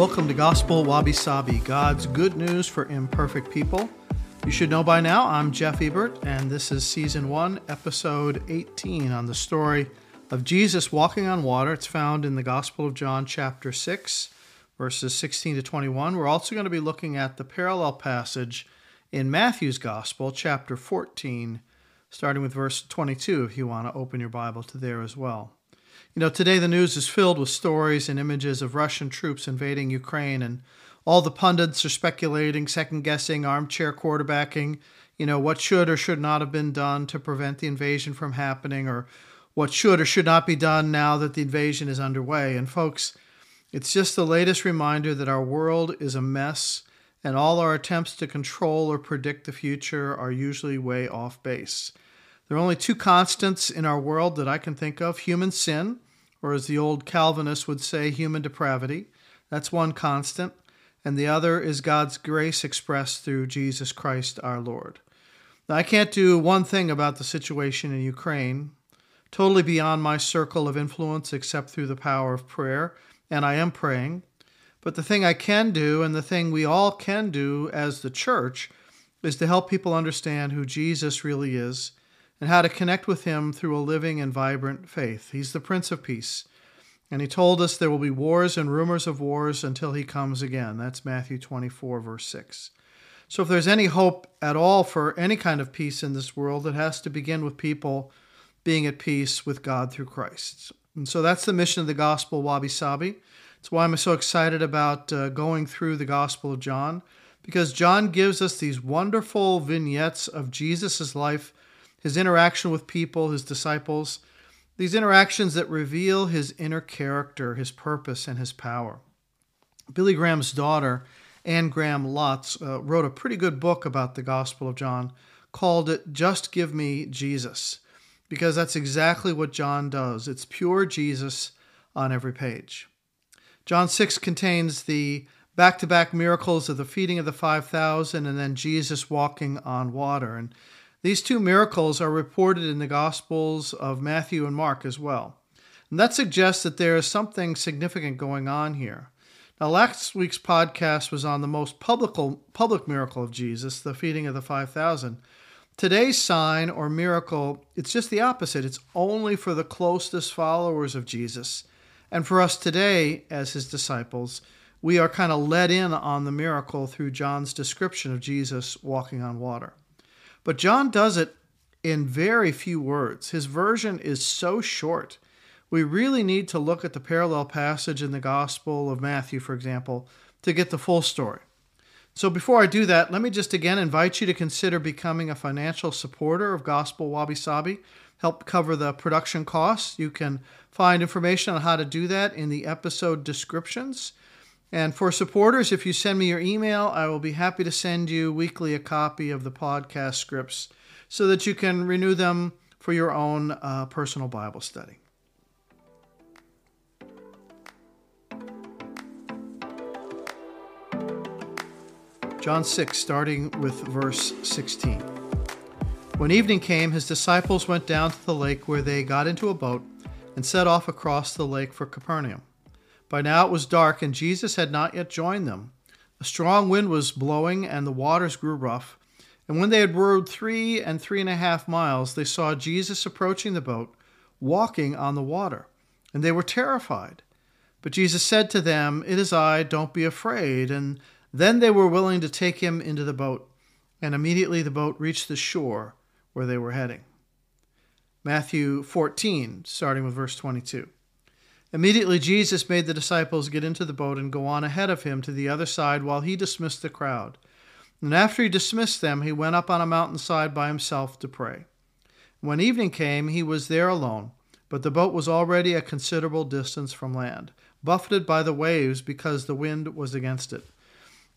Welcome to Gospel Wabi Sabi, God's good news for imperfect people. You should know by now, I'm Jeff Ebert, and this is Season 1, Episode 18 on the story of Jesus walking on water. It's found in the Gospel of John, chapter 6, verses 16 to 21. We're also going to be looking at the parallel passage in Matthew's Gospel, chapter 14, starting with verse 22, if you want to open your Bible to there as well. You know, today the news is filled with stories and images of Russian troops invading Ukraine, and all the pundits are speculating, second guessing, armchair quarterbacking, you know, what should or should not have been done to prevent the invasion from happening, or what should or should not be done now that the invasion is underway. And folks, it's just the latest reminder that our world is a mess, and all our attempts to control or predict the future are usually way off base. There are only two constants in our world that I can think of human sin, or as the old Calvinists would say, human depravity. That's one constant. And the other is God's grace expressed through Jesus Christ our Lord. Now, I can't do one thing about the situation in Ukraine, totally beyond my circle of influence except through the power of prayer, and I am praying. But the thing I can do, and the thing we all can do as the church, is to help people understand who Jesus really is and how to connect with him through a living and vibrant faith. He's the Prince of Peace. And he told us there will be wars and rumors of wars until he comes again. That's Matthew 24, verse 6. So, if there's any hope at all for any kind of peace in this world, it has to begin with people being at peace with God through Christ. And so that's the mission of the Gospel Wabi Sabi. It's why I'm so excited about uh, going through the Gospel of John, because John gives us these wonderful vignettes of Jesus' life his interaction with people, his disciples, these interactions that reveal his inner character, his purpose, and his power. Billy Graham's daughter, Anne Graham Lotz, uh, wrote a pretty good book about the Gospel of John, called it Just Give Me Jesus, because that's exactly what John does. It's pure Jesus on every page. John 6 contains the back to back miracles of the feeding of the 5,000 and then Jesus walking on water. And these two miracles are reported in the Gospels of Matthew and Mark as well. And that suggests that there is something significant going on here. Now, last week's podcast was on the most public, public miracle of Jesus, the feeding of the 5,000. Today's sign or miracle, it's just the opposite. It's only for the closest followers of Jesus. And for us today, as his disciples, we are kind of let in on the miracle through John's description of Jesus walking on water. But John does it in very few words. His version is so short. We really need to look at the parallel passage in the Gospel of Matthew, for example, to get the full story. So before I do that, let me just again invite you to consider becoming a financial supporter of Gospel Wabi Sabi. Help cover the production costs. You can find information on how to do that in the episode descriptions. And for supporters, if you send me your email, I will be happy to send you weekly a copy of the podcast scripts so that you can renew them for your own uh, personal Bible study. John 6, starting with verse 16. When evening came, his disciples went down to the lake where they got into a boat and set off across the lake for Capernaum. By now it was dark, and Jesus had not yet joined them. A strong wind was blowing, and the waters grew rough. And when they had rowed three and three and a half miles, they saw Jesus approaching the boat, walking on the water. And they were terrified. But Jesus said to them, It is I, don't be afraid. And then they were willing to take him into the boat. And immediately the boat reached the shore where they were heading. Matthew 14, starting with verse 22. Immediately, Jesus made the disciples get into the boat and go on ahead of him to the other side while he dismissed the crowd. And after he dismissed them, he went up on a mountainside by himself to pray. When evening came, he was there alone, but the boat was already a considerable distance from land, buffeted by the waves because the wind was against it.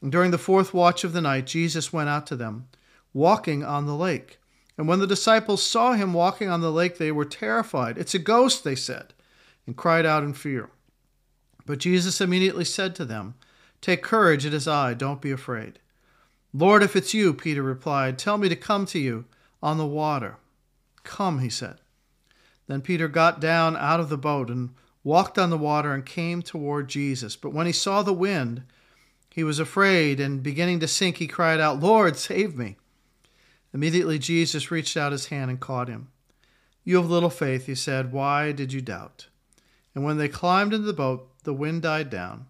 And during the fourth watch of the night, Jesus went out to them, walking on the lake. And when the disciples saw him walking on the lake, they were terrified. It's a ghost, they said and cried out in fear. But Jesus immediately said to them, Take courage, it is I, don't be afraid. Lord, if it's you, Peter replied, tell me to come to you on the water. Come, he said. Then Peter got down out of the boat and walked on the water, and came toward Jesus. But when he saw the wind, he was afraid, and beginning to sink, he cried out, Lord, save me. Immediately Jesus reached out his hand and caught him. You have little faith, he said. Why did you doubt? And when they climbed into the boat, the wind died down.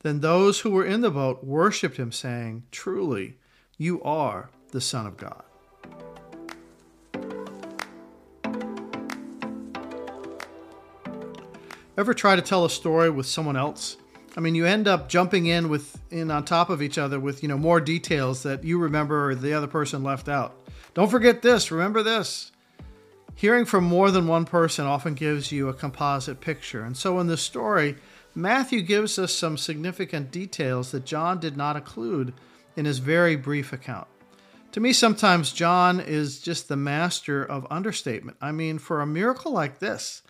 Then those who were in the boat worshipped him, saying, Truly, you are the Son of God. Ever try to tell a story with someone else? I mean, you end up jumping in with in on top of each other with you know more details that you remember or the other person left out. Don't forget this. Remember this. Hearing from more than one person often gives you a composite picture, and so in this story, Matthew gives us some significant details that John did not include in his very brief account. To me, sometimes John is just the master of understatement. I mean, for a miracle like this,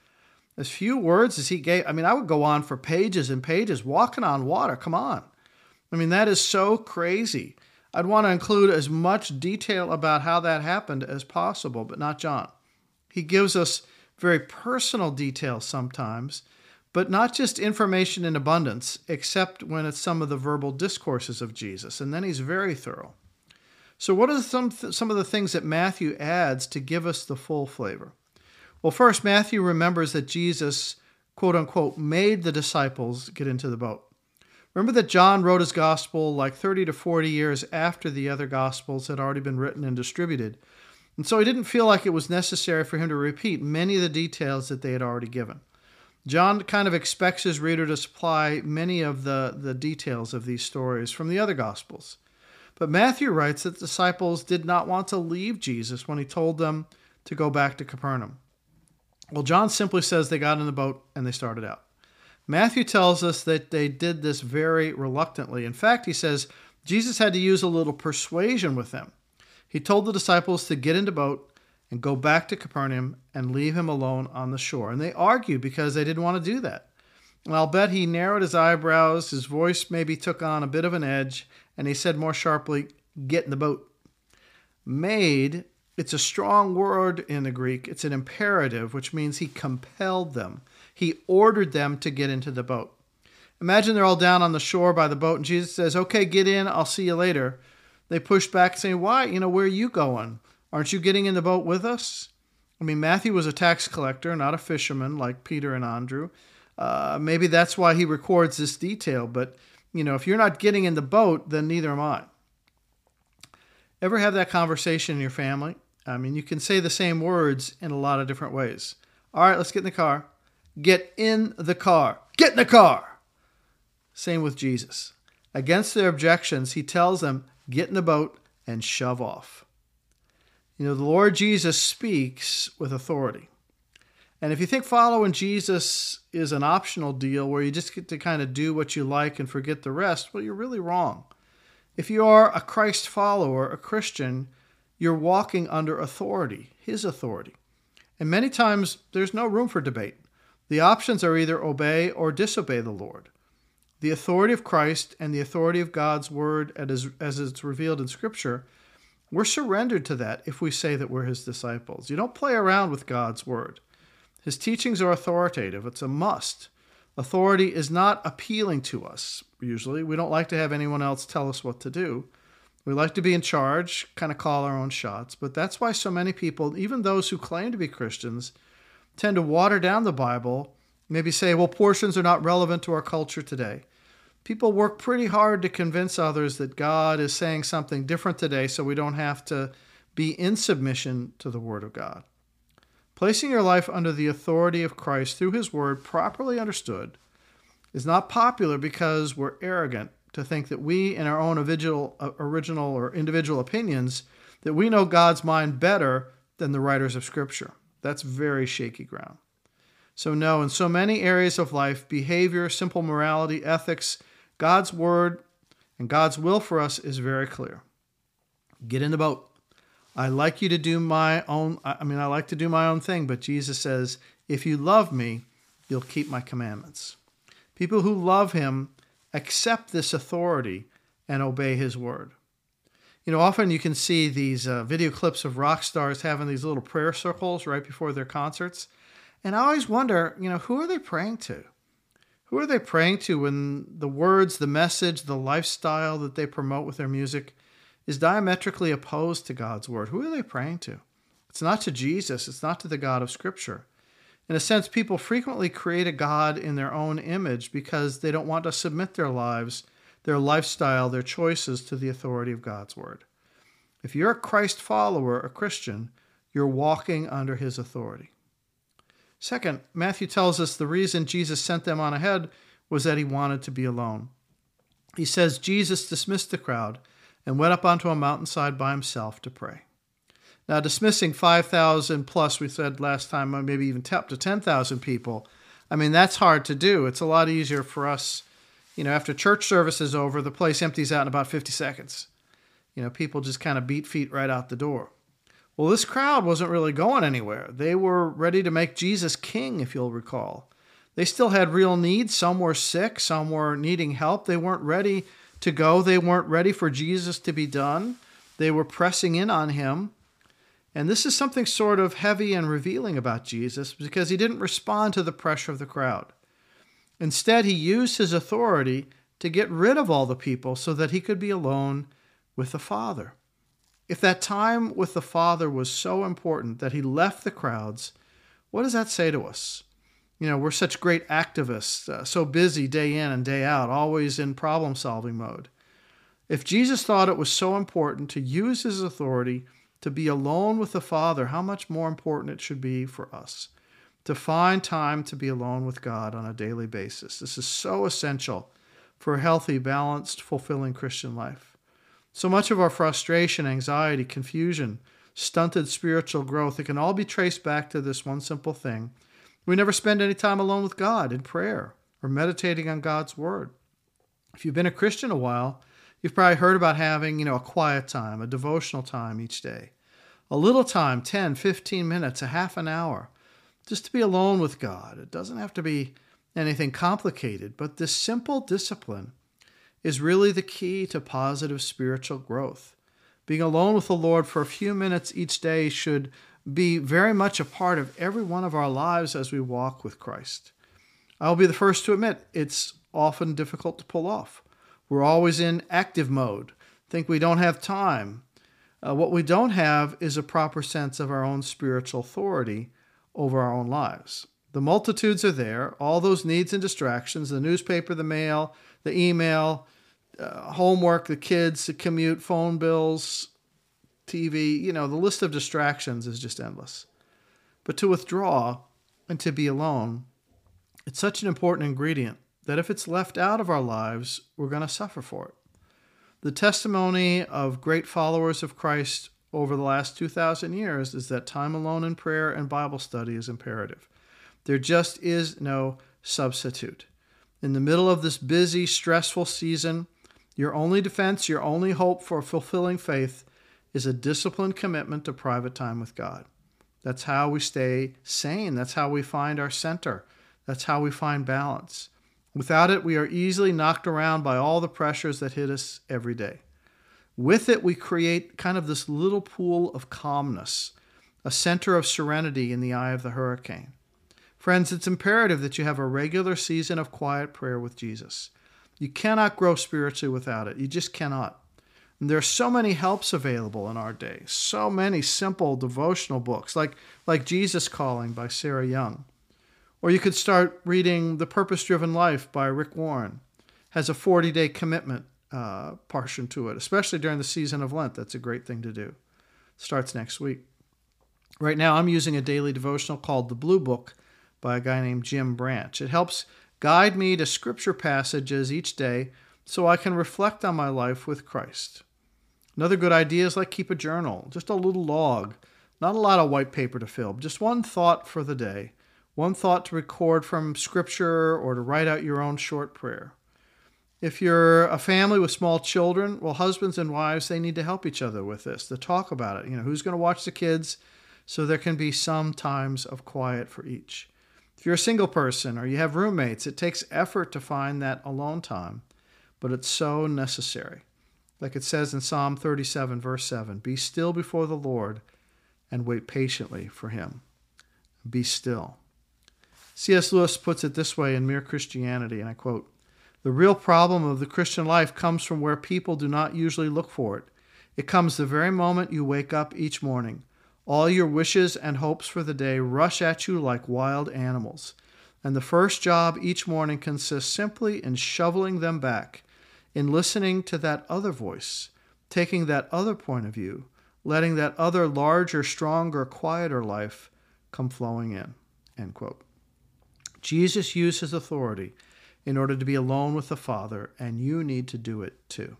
as few words as he gave, I mean, I would go on for pages and pages walking on water. Come on. I mean, that is so crazy. I'd want to include as much detail about how that happened as possible, but not John. He gives us very personal details sometimes, but not just information in abundance, except when it's some of the verbal discourses of Jesus. And then he's very thorough. So, what are some, some of the things that Matthew adds to give us the full flavor? Well, first, Matthew remembers that Jesus, quote unquote, made the disciples get into the boat. Remember that John wrote his gospel like 30 to 40 years after the other gospels had already been written and distributed. And so he didn't feel like it was necessary for him to repeat many of the details that they had already given. John kind of expects his reader to supply many of the, the details of these stories from the other gospels. But Matthew writes that the disciples did not want to leave Jesus when he told them to go back to Capernaum. Well, John simply says they got in the boat and they started out. Matthew tells us that they did this very reluctantly. In fact, he says Jesus had to use a little persuasion with them. He told the disciples to get into boat and go back to Capernaum and leave him alone on the shore. And they argued because they didn't want to do that. And I'll bet he narrowed his eyebrows, his voice maybe took on a bit of an edge, and he said more sharply, Get in the boat. Made it's a strong word in the Greek. It's an imperative, which means he compelled them. He ordered them to get into the boat. Imagine they're all down on the shore by the boat, and Jesus says, Okay, get in. I'll see you later. They push back, saying, Why? You know, where are you going? Aren't you getting in the boat with us? I mean, Matthew was a tax collector, not a fisherman like Peter and Andrew. Uh, maybe that's why he records this detail, but, you know, if you're not getting in the boat, then neither am I. Ever have that conversation in your family? I mean, you can say the same words in a lot of different ways. All right, let's get in the car. Get in the car. Get in the car. Same with Jesus. Against their objections, he tells them, get in the boat and shove off. You know, the Lord Jesus speaks with authority. And if you think following Jesus is an optional deal where you just get to kind of do what you like and forget the rest, well, you're really wrong. If you are a Christ follower, a Christian, you're walking under authority, His authority. And many times there's no room for debate. The options are either obey or disobey the Lord. The authority of Christ and the authority of God's word as, as it's revealed in Scripture, we're surrendered to that if we say that we're His disciples. You don't play around with God's word. His teachings are authoritative, it's a must. Authority is not appealing to us, usually. We don't like to have anyone else tell us what to do. We like to be in charge, kind of call our own shots, but that's why so many people, even those who claim to be Christians, tend to water down the Bible, maybe say, well, portions are not relevant to our culture today. People work pretty hard to convince others that God is saying something different today so we don't have to be in submission to the Word of God. Placing your life under the authority of Christ through His Word, properly understood, is not popular because we're arrogant to think that we, in our own original, uh, or individual opinions, that we know God's mind better than the writers of Scripture. That's very shaky ground. So, no, in so many areas of life, behavior, simple morality, ethics, God's word and God's will for us is very clear. Get in the boat. I like you to do my own, I mean, I like to do my own thing, but Jesus says, if you love me, you'll keep my commandments. People who love him accept this authority and obey his word. You know, often you can see these uh, video clips of rock stars having these little prayer circles right before their concerts. And I always wonder, you know, who are they praying to? Who are they praying to when the words, the message, the lifestyle that they promote with their music is diametrically opposed to God's word? Who are they praying to? It's not to Jesus, it's not to the God of Scripture. In a sense, people frequently create a God in their own image because they don't want to submit their lives, their lifestyle, their choices to the authority of God's word. If you're a Christ follower, a Christian, you're walking under his authority. Second, Matthew tells us the reason Jesus sent them on ahead was that he wanted to be alone. He says Jesus dismissed the crowd and went up onto a mountainside by himself to pray. Now, dismissing 5,000 plus, we said last time, uh, maybe even up to 10,000 people, I mean, that's hard to do. It's a lot easier for us. You know, after church service is over, the place empties out in about 50 seconds. You know, people just kind of beat feet right out the door. Well, this crowd wasn't really going anywhere. They were ready to make Jesus king, if you'll recall. They still had real needs. Some were sick, some were needing help. They weren't ready to go, they weren't ready for Jesus to be done. They were pressing in on him. And this is something sort of heavy and revealing about Jesus because he didn't respond to the pressure of the crowd. Instead, he used his authority to get rid of all the people so that he could be alone with the Father. If that time with the Father was so important that he left the crowds, what does that say to us? You know, we're such great activists, uh, so busy day in and day out, always in problem solving mode. If Jesus thought it was so important to use his authority to be alone with the Father, how much more important it should be for us to find time to be alone with God on a daily basis. This is so essential for a healthy, balanced, fulfilling Christian life. So much of our frustration, anxiety, confusion, stunted spiritual growth, it can all be traced back to this one simple thing. We never spend any time alone with God in prayer or meditating on God's word. If you've been a Christian a while, you've probably heard about having, you know, a quiet time, a devotional time each day. A little time, 10, 15 minutes, a half an hour, just to be alone with God. It doesn't have to be anything complicated, but this simple discipline is really the key to positive spiritual growth. Being alone with the Lord for a few minutes each day should be very much a part of every one of our lives as we walk with Christ. I'll be the first to admit it's often difficult to pull off. We're always in active mode, think we don't have time. Uh, what we don't have is a proper sense of our own spiritual authority over our own lives. The multitudes are there, all those needs and distractions the newspaper, the mail, the email, uh, homework, the kids, the commute, phone bills, TV, you know, the list of distractions is just endless. But to withdraw and to be alone, it's such an important ingredient that if it's left out of our lives, we're going to suffer for it. The testimony of great followers of Christ over the last 2,000 years is that time alone in prayer and Bible study is imperative. There just is no substitute. In the middle of this busy, stressful season, your only defense, your only hope for fulfilling faith is a disciplined commitment to private time with God. That's how we stay sane. That's how we find our center. That's how we find balance. Without it, we are easily knocked around by all the pressures that hit us every day. With it, we create kind of this little pool of calmness, a center of serenity in the eye of the hurricane. Friends, it's imperative that you have a regular season of quiet prayer with Jesus. You cannot grow spiritually without it. You just cannot. And there are so many helps available in our day. So many simple devotional books, like, like Jesus Calling by Sarah Young. Or you could start reading The Purpose Driven Life by Rick Warren. Has a 40 day commitment uh, portion to it, especially during the season of Lent. That's a great thing to do. Starts next week. Right now, I'm using a daily devotional called The Blue Book by a guy named Jim Branch. It helps Guide me to scripture passages each day so I can reflect on my life with Christ. Another good idea is like keep a journal, just a little log, not a lot of white paper to fill, just one thought for the day, one thought to record from scripture or to write out your own short prayer. If you're a family with small children, well, husbands and wives, they need to help each other with this, to talk about it. You know, who's going to watch the kids so there can be some times of quiet for each. If you're a single person or you have roommates, it takes effort to find that alone time, but it's so necessary. Like it says in Psalm 37, verse 7 Be still before the Lord and wait patiently for him. Be still. C.S. Lewis puts it this way in Mere Christianity, and I quote The real problem of the Christian life comes from where people do not usually look for it. It comes the very moment you wake up each morning. All your wishes and hopes for the day rush at you like wild animals. And the first job each morning consists simply in shoveling them back, in listening to that other voice, taking that other point of view, letting that other larger, stronger, quieter life come flowing in. End quote. Jesus used his authority in order to be alone with the Father, and you need to do it too.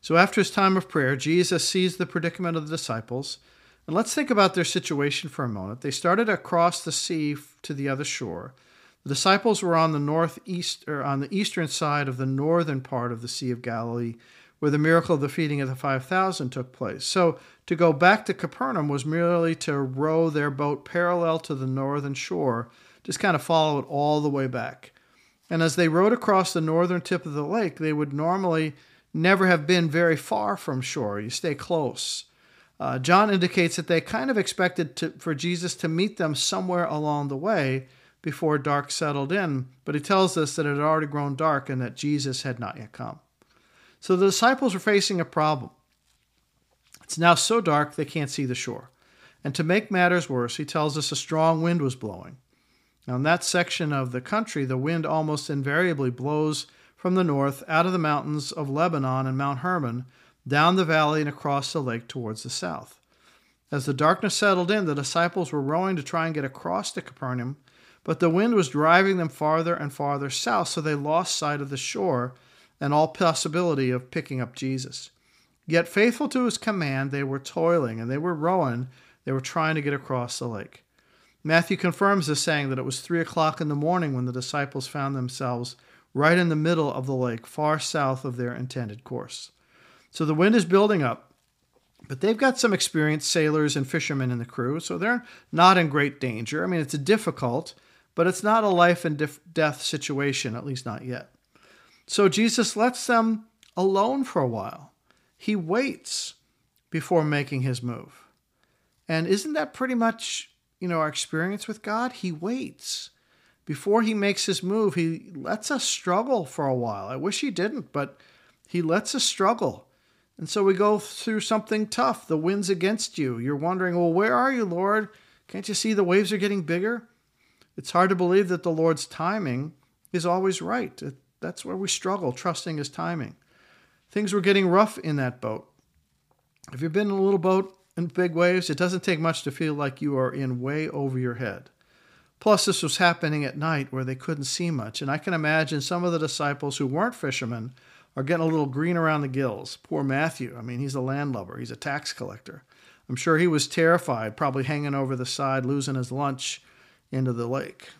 So after his time of prayer, Jesus sees the predicament of the disciples. And let's think about their situation for a moment. They started across the sea to the other shore. The disciples were on the northeast or on the eastern side of the northern part of the Sea of Galilee, where the miracle of the feeding of the 5,000 took place. So to go back to Capernaum was merely to row their boat parallel to the northern shore just kind of follow it all the way back. And as they rowed across the northern tip of the lake, they would normally never have been very far from shore. You stay close. Uh, John indicates that they kind of expected to, for Jesus to meet them somewhere along the way before dark settled in, but he tells us that it had already grown dark and that Jesus had not yet come. So the disciples were facing a problem. It's now so dark they can't see the shore. And to make matters worse, he tells us a strong wind was blowing. Now, in that section of the country, the wind almost invariably blows from the north out of the mountains of Lebanon and Mount Hermon, down the valley and across the lake towards the south. As the darkness settled in, the disciples were rowing to try and get across to Capernaum, but the wind was driving them farther and farther south, so they lost sight of the shore and all possibility of picking up Jesus. Yet, faithful to his command, they were toiling and they were rowing, they were trying to get across the lake. Matthew confirms this, saying that it was three o'clock in the morning when the disciples found themselves right in the middle of the lake, far south of their intended course. So the wind is building up, but they've got some experienced sailors and fishermen in the crew, so they're not in great danger. I mean, it's difficult, but it's not a life and death situation, at least not yet. So Jesus lets them alone for a while. He waits before making his move. And isn't that pretty much you know, our experience with God, He waits. Before He makes His move, He lets us struggle for a while. I wish He didn't, but He lets us struggle. And so we go through something tough. The wind's against you. You're wondering, well, where are you, Lord? Can't you see the waves are getting bigger? It's hard to believe that the Lord's timing is always right. That's where we struggle, trusting His timing. Things were getting rough in that boat. Have you've been in a little boat in big waves, it doesn't take much to feel like you are in way over your head. Plus, this was happening at night where they couldn't see much, and I can imagine some of the disciples who weren't fishermen are getting a little green around the gills. Poor Matthew. I mean, he's a landlubber, he's a tax collector. I'm sure he was terrified, probably hanging over the side, losing his lunch into the lake.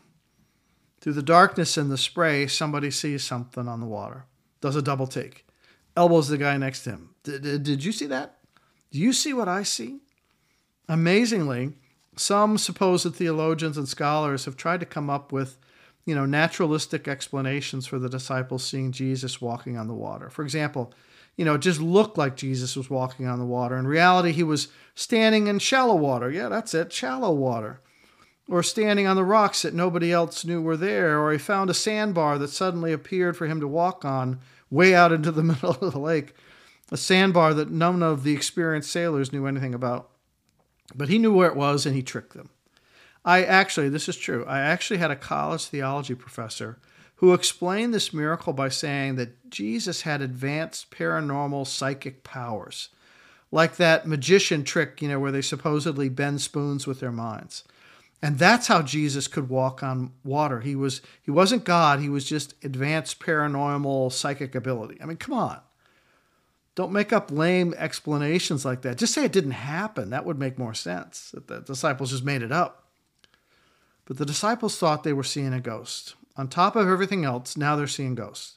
Through the darkness and the spray, somebody sees something on the water, does a double take, elbows the guy next to him. Did you see that? Do you see what I see? Amazingly, some supposed theologians and scholars have tried to come up with, you know, naturalistic explanations for the disciples seeing Jesus walking on the water. For example, you know, it just looked like Jesus was walking on the water. In reality, he was standing in shallow water. Yeah, that's it, shallow water. Or standing on the rocks that nobody else knew were there. Or he found a sandbar that suddenly appeared for him to walk on way out into the middle of the lake a sandbar that none of the experienced sailors knew anything about. But he knew where it was and he tricked them. I actually, this is true, I actually had a college theology professor who explained this miracle by saying that Jesus had advanced paranormal psychic powers, like that magician trick, you know, where they supposedly bend spoons with their minds. And that's how Jesus could walk on water. He was he wasn't God, he was just advanced paranormal psychic ability. I mean, come on. Don't make up lame explanations like that. Just say it didn't happen. That would make more sense. The disciples just made it up. But the disciples thought they were seeing a ghost. On top of everything else, now they're seeing ghosts.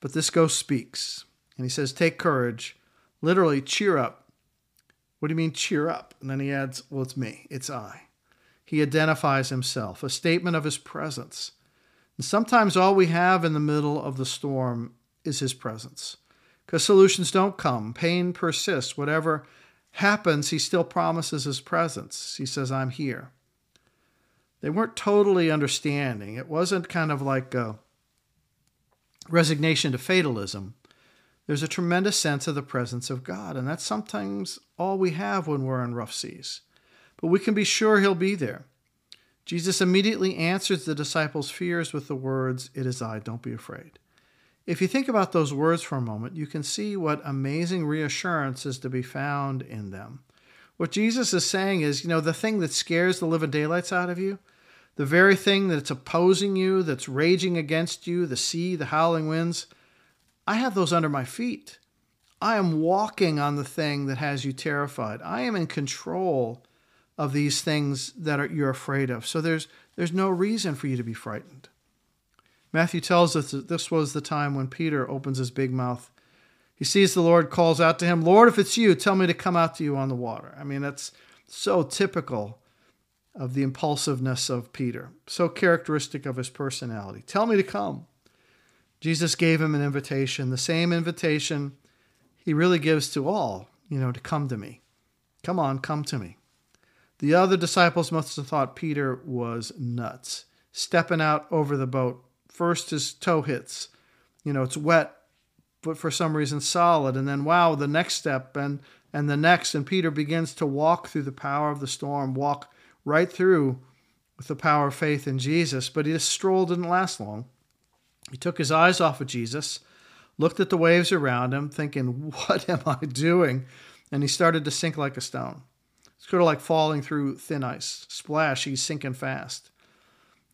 But this ghost speaks. And he says, Take courage. Literally, cheer up. What do you mean, cheer up? And then he adds, Well, it's me. It's I. He identifies himself, a statement of his presence. And sometimes all we have in the middle of the storm is his presence because solutions don't come. Pain persists. Whatever happens, he still promises his presence. He says, I'm here. They weren't totally understanding. It wasn't kind of like a resignation to fatalism. There's a tremendous sense of the presence of God, and that's sometimes all we have when we're in rough seas. But we can be sure He'll be there. Jesus immediately answers the disciples' fears with the words, It is I, don't be afraid. If you think about those words for a moment, you can see what amazing reassurance is to be found in them. What Jesus is saying is, you know, the thing that scares the living daylights out of you, the very thing that's opposing you, that's raging against you, the sea, the howling winds, I have those under my feet. I am walking on the thing that has you terrified. I am in control of these things that are, you're afraid of. So there's, there's no reason for you to be frightened. Matthew tells us that this was the time when Peter opens his big mouth. He sees the Lord, calls out to him, Lord, if it's you, tell me to come out to you on the water. I mean, that's so typical of the impulsiveness of Peter, so characteristic of his personality. Tell me to come. Jesus gave him an invitation, the same invitation he really gives to all, you know, to come to me. Come on, come to me. The other disciples must have thought Peter was nuts, stepping out over the boat. First, his toe hits. You know, it's wet, but for some reason solid. And then, wow, the next step and, and the next. And Peter begins to walk through the power of the storm, walk right through with the power of faith in Jesus. But his stroll didn't last long. He took his eyes off of Jesus, looked at the waves around him, thinking, What am I doing? And he started to sink like a stone. It's sort of like falling through thin ice. Splash, he's sinking fast.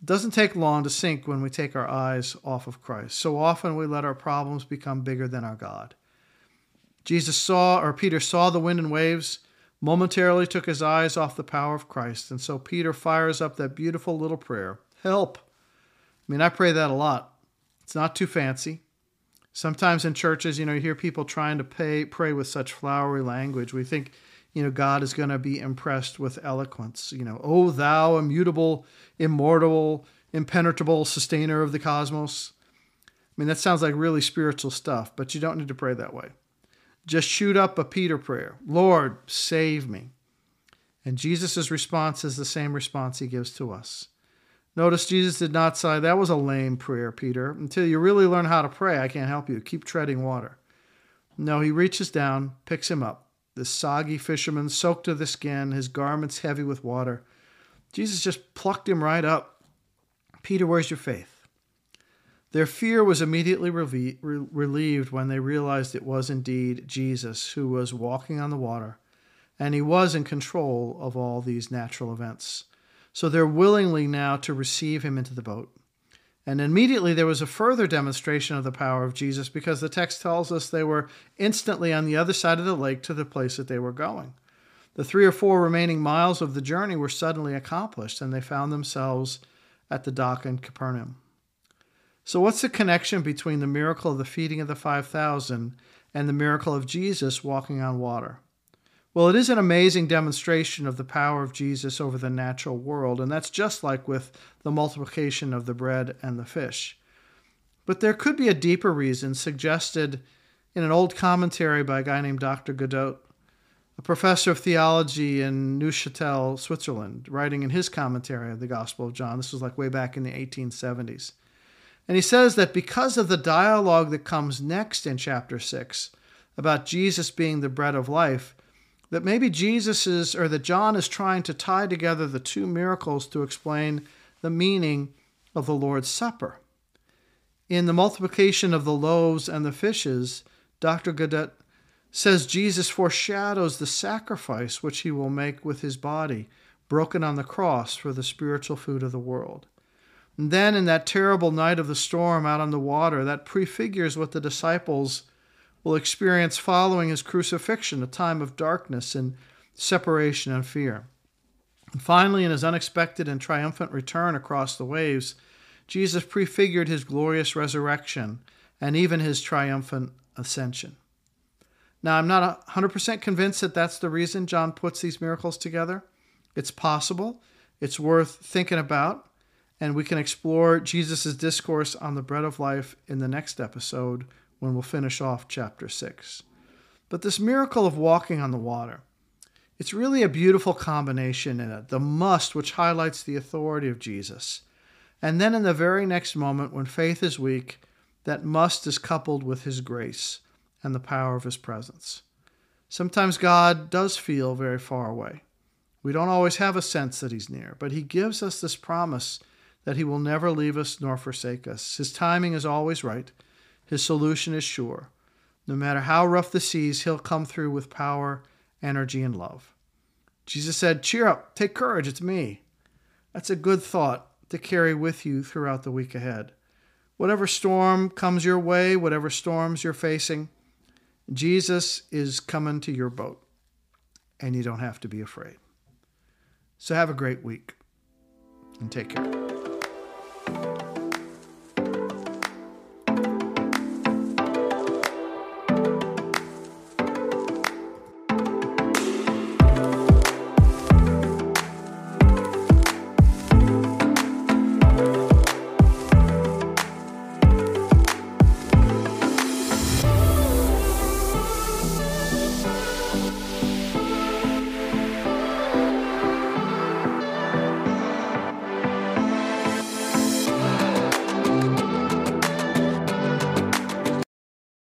It doesn't take long to sink when we take our eyes off of Christ. So often we let our problems become bigger than our God. Jesus saw, or Peter saw the wind and waves, momentarily took his eyes off the power of Christ. And so Peter fires up that beautiful little prayer Help! I mean, I pray that a lot. It's not too fancy. Sometimes in churches, you know, you hear people trying to pay, pray with such flowery language. We think, you know, God is going to be impressed with eloquence. You know, oh, thou immutable, immortal, impenetrable sustainer of the cosmos. I mean, that sounds like really spiritual stuff, but you don't need to pray that way. Just shoot up a Peter prayer Lord, save me. And Jesus' response is the same response he gives to us. Notice Jesus did not say, That was a lame prayer, Peter. Until you really learn how to pray, I can't help you. Keep treading water. No, he reaches down, picks him up. The soggy fisherman, soaked to the skin, his garments heavy with water. Jesus just plucked him right up. Peter, where's your faith? Their fear was immediately relieved when they realized it was indeed Jesus who was walking on the water, and he was in control of all these natural events. So they're willingly now to receive him into the boat. And immediately there was a further demonstration of the power of Jesus because the text tells us they were instantly on the other side of the lake to the place that they were going. The three or four remaining miles of the journey were suddenly accomplished, and they found themselves at the dock in Capernaum. So, what's the connection between the miracle of the feeding of the 5,000 and the miracle of Jesus walking on water? Well, it is an amazing demonstration of the power of Jesus over the natural world, and that's just like with the multiplication of the bread and the fish. But there could be a deeper reason suggested in an old commentary by a guy named Dr. Godet, a professor of theology in Neuchâtel, Switzerland, writing in his commentary of the Gospel of John. This was like way back in the 1870s. And he says that because of the dialogue that comes next in chapter 6 about Jesus being the bread of life, that maybe Jesus is, or that John is trying to tie together the two miracles to explain the meaning of the Lord's Supper. In the multiplication of the loaves and the fishes, Dr. Godet says Jesus foreshadows the sacrifice which he will make with his body, broken on the cross for the spiritual food of the world. And then in that terrible night of the storm out on the water, that prefigures what the disciples will experience following his crucifixion a time of darkness and separation and fear. And finally, in his unexpected and triumphant return across the waves, Jesus prefigured his glorious resurrection and even his triumphant ascension. Now, I'm not 100% convinced that that's the reason John puts these miracles together. It's possible, it's worth thinking about, and we can explore Jesus' discourse on the bread of life in the next episode when we'll finish off chapter 6. But this miracle of walking on the water, It's really a beautiful combination in it the must, which highlights the authority of Jesus. And then in the very next moment, when faith is weak, that must is coupled with his grace and the power of his presence. Sometimes God does feel very far away. We don't always have a sense that he's near, but he gives us this promise that he will never leave us nor forsake us. His timing is always right, his solution is sure. No matter how rough the seas, he'll come through with power, energy, and love. Jesus said, Cheer up, take courage, it's me. That's a good thought to carry with you throughout the week ahead. Whatever storm comes your way, whatever storms you're facing, Jesus is coming to your boat, and you don't have to be afraid. So have a great week and take care.